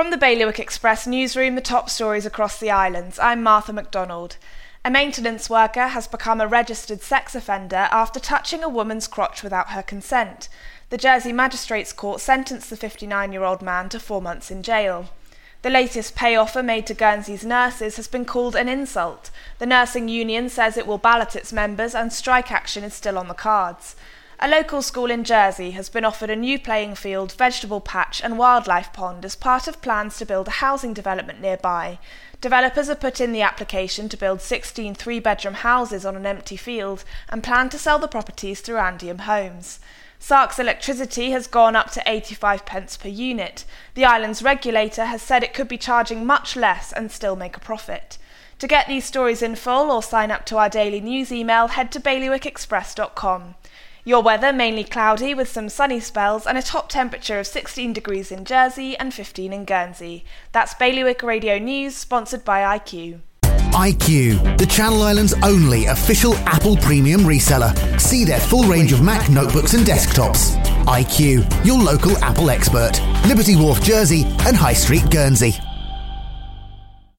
From the Bailiwick Express newsroom, the top stories across the islands, I'm Martha MacDonald. A maintenance worker has become a registered sex offender after touching a woman's crotch without her consent. The Jersey Magistrates Court sentenced the 59 year old man to four months in jail. The latest pay offer made to Guernsey's nurses has been called an insult. The nursing union says it will ballot its members and strike action is still on the cards. A local school in Jersey has been offered a new playing field, vegetable patch, and wildlife pond as part of plans to build a housing development nearby. Developers have put in the application to build 16 three bedroom houses on an empty field and plan to sell the properties through Andium Homes. Sark's electricity has gone up to 85 pence per unit. The island's regulator has said it could be charging much less and still make a profit. To get these stories in full or sign up to our daily news email, head to bailiwickexpress.com. Your weather mainly cloudy with some sunny spells and a top temperature of 16 degrees in Jersey and 15 in Guernsey. That's Bailiwick Radio News, sponsored by IQ. IQ, the Channel Islands' only official Apple premium reseller. See their full range of Mac notebooks and desktops. IQ, your local Apple expert. Liberty Wharf, Jersey, and High Street, Guernsey.